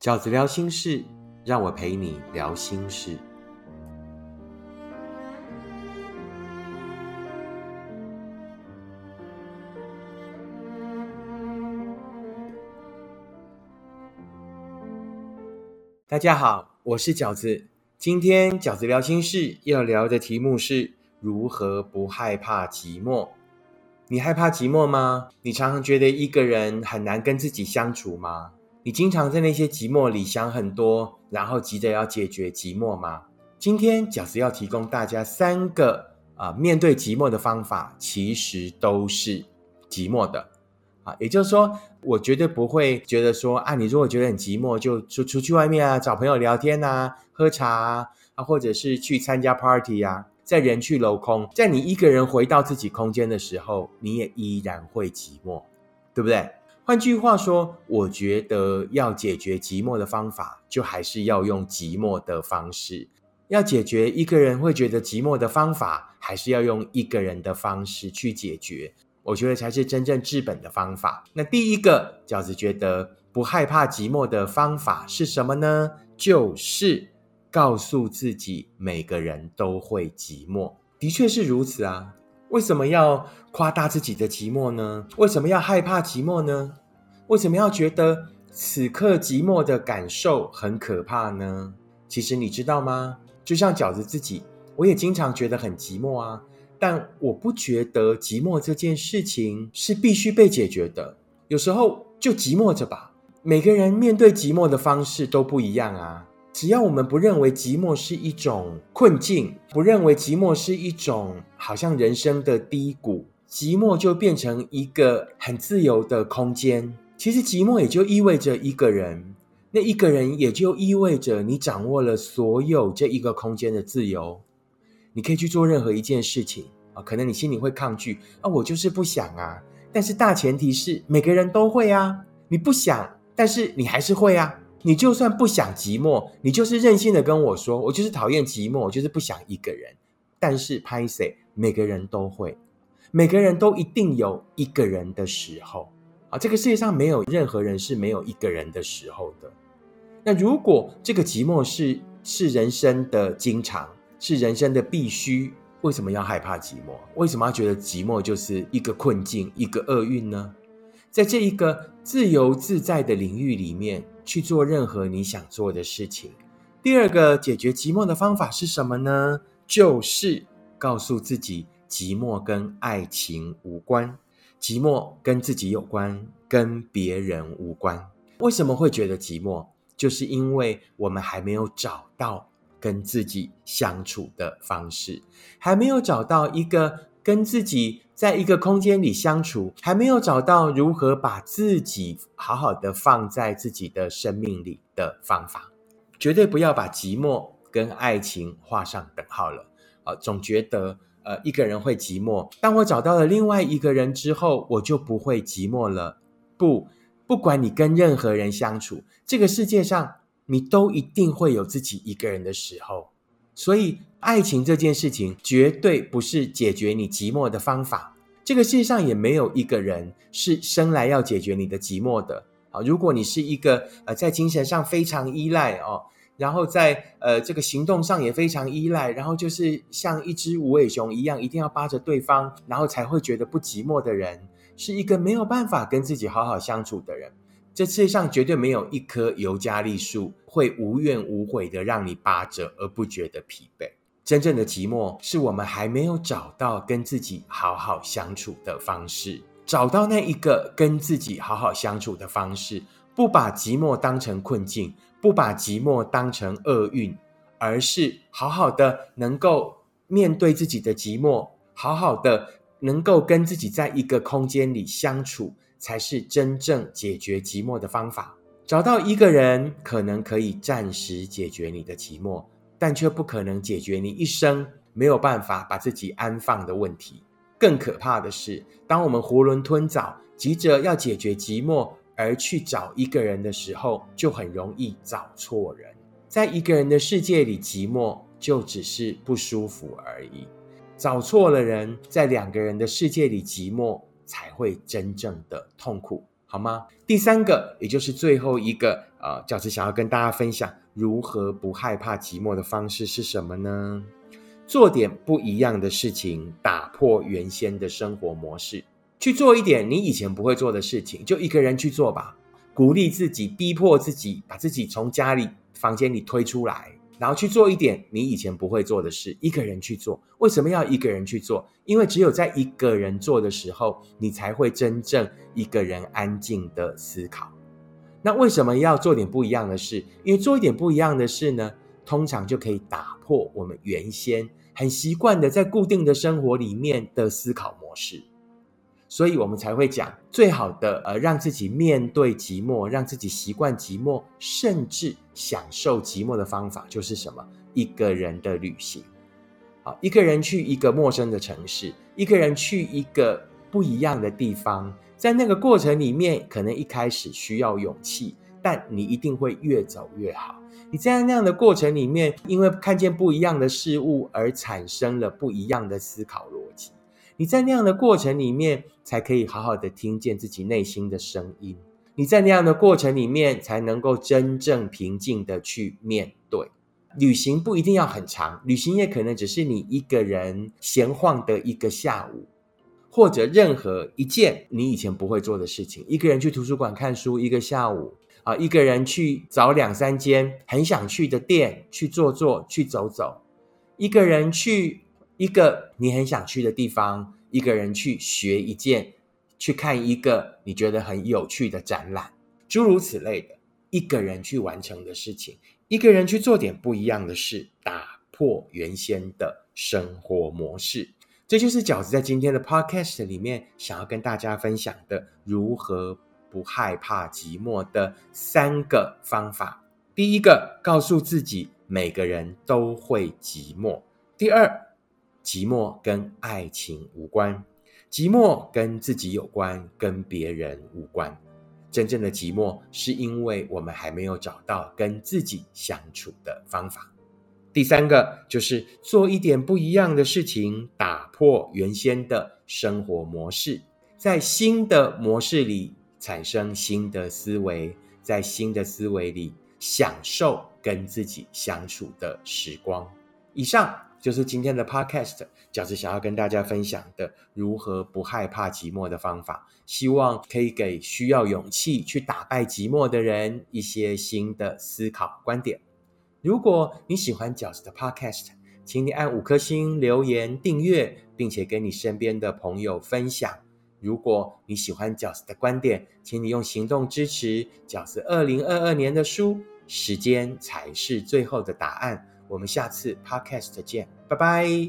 饺子聊心事，让我陪你聊心事。大家好，我是饺子。今天饺子聊心事要聊的题目是如何不害怕寂寞。你害怕寂寞吗？你常常觉得一个人很难跟自己相处吗？你经常在那些寂寞里想很多，然后急着要解决寂寞吗？今天饺子要提供大家三个啊面对寂寞的方法，其实都是寂寞的啊。也就是说，我绝对不会觉得说啊，你如果觉得很寂寞，就出出去外面啊，找朋友聊天啊，喝茶啊啊，或者是去参加 party 啊。在人去楼空，在你一个人回到自己空间的时候，你也依然会寂寞，对不对？换句话说，我觉得要解决寂寞的方法，就还是要用寂寞的方式。要解决一个人会觉得寂寞的方法，还是要用一个人的方式去解决。我觉得才是真正治本的方法。那第一个饺子觉得不害怕寂寞的方法是什么呢？就是。告诉自己，每个人都会寂寞，的确是如此啊。为什么要夸大自己的寂寞呢？为什么要害怕寂寞呢？为什么要觉得此刻寂寞的感受很可怕呢？其实你知道吗？就像饺子自己，我也经常觉得很寂寞啊。但我不觉得寂寞这件事情是必须被解决的。有时候就寂寞着吧。每个人面对寂寞的方式都不一样啊。只要我们不认为寂寞是一种困境，不认为寂寞是一种好像人生的低谷，寂寞就变成一个很自由的空间。其实寂寞也就意味着一个人，那一个人也就意味着你掌握了所有这一个空间的自由。你可以去做任何一件事情啊，可能你心里会抗拒啊，我就是不想啊。但是大前提是每个人都会啊，你不想，但是你还是会啊。你就算不想寂寞，你就是任性的跟我说，我就是讨厌寂寞，我就是不想一个人。但是拍谁，每个人都会，每个人都一定有一个人的时候啊！这个世界上没有任何人是没有一个人的时候的。那如果这个寂寞是是人生的经常，是人生的必须，为什么要害怕寂寞？为什么要觉得寂寞就是一个困境、一个厄运呢？在这一个自由自在的领域里面。去做任何你想做的事情。第二个解决寂寞的方法是什么呢？就是告诉自己，寂寞跟爱情无关，寂寞跟自己有关，跟别人无关。为什么会觉得寂寞？就是因为我们还没有找到跟自己相处的方式，还没有找到一个跟自己。在一个空间里相处，还没有找到如何把自己好好的放在自己的生命里的方法，绝对不要把寂寞跟爱情画上等号了啊！总觉得呃一个人会寂寞，当我找到了另外一个人之后，我就不会寂寞了。不，不管你跟任何人相处，这个世界上你都一定会有自己一个人的时候，所以。爱情这件事情绝对不是解决你寂寞的方法。这个世界上也没有一个人是生来要解决你的寂寞的。啊，如果你是一个呃在精神上非常依赖哦，然后在呃这个行动上也非常依赖，然后就是像一只无尾熊一样，一定要扒着对方，然后才会觉得不寂寞的人，是一个没有办法跟自己好好相处的人。这世界上绝对没有一棵尤加利树会无怨无悔的让你扒着而不觉得疲惫。真正的寂寞，是我们还没有找到跟自己好好相处的方式。找到那一个跟自己好好相处的方式，不把寂寞当成困境，不把寂寞当成厄运，而是好好的能够面对自己的寂寞，好好的能够跟自己在一个空间里相处，才是真正解决寂寞的方法。找到一个人，可能可以暂时解决你的寂寞。但却不可能解决你一生没有办法把自己安放的问题。更可怕的是，当我们囫囵吞枣，急着要解决寂寞而去找一个人的时候，就很容易找错人。在一个人的世界里，寂寞就只是不舒服而已。找错了人，在两个人的世界里，寂寞才会真正的痛苦。好吗？第三个，也就是最后一个，呃，教子想要跟大家分享如何不害怕寂寞的方式是什么呢？做点不一样的事情，打破原先的生活模式，去做一点你以前不会做的事情，就一个人去做吧。鼓励自己，逼迫自己，把自己从家里房间里推出来。然后去做一点你以前不会做的事，一个人去做。为什么要一个人去做？因为只有在一个人做的时候，你才会真正一个人安静的思考。那为什么要做点不一样的事？因为做一点不一样的事呢，通常就可以打破我们原先很习惯的在固定的生活里面的思考模式。所以我们才会讲，最好的呃，让自己面对寂寞，让自己习惯寂寞，甚至享受寂寞的方法，就是什么？一个人的旅行，好，一个人去一个陌生的城市，一个人去一个不一样的地方，在那个过程里面，可能一开始需要勇气，但你一定会越走越好。你在那样的过程里面，因为看见不一样的事物，而产生了不一样的思考逻。你在那样的过程里面，才可以好好的听见自己内心的声音。你在那样的过程里面，才能够真正平静的去面对。旅行不一定要很长，旅行也可能只是你一个人闲晃的一个下午，或者任何一件你以前不会做的事情。一个人去图书馆看书一个下午啊，一个人去找两三间很想去的店去坐坐去走走，一个人去。一个你很想去的地方，一个人去学一件，去看一个你觉得很有趣的展览，诸如此类的，一个人去完成的事情，一个人去做点不一样的事，打破原先的生活模式，这就是饺子在今天的 podcast 里面想要跟大家分享的如何不害怕寂寞的三个方法。第一个，告诉自己每个人都会寂寞。第二。寂寞跟爱情无关，寂寞跟自己有关，跟别人无关。真正的寂寞是因为我们还没有找到跟自己相处的方法。第三个就是做一点不一样的事情，打破原先的生活模式，在新的模式里产生新的思维，在新的思维里享受跟自己相处的时光。以上。就是今天的 Podcast，饺子想要跟大家分享的如何不害怕寂寞的方法，希望可以给需要勇气去打败寂寞的人一些新的思考观点。如果你喜欢饺子的 Podcast，请你按五颗星留言订阅，并且跟你身边的朋友分享。如果你喜欢饺子的观点，请你用行动支持饺子二零二二年的书。时间才是最后的答案。我们下次 podcast 见，拜拜。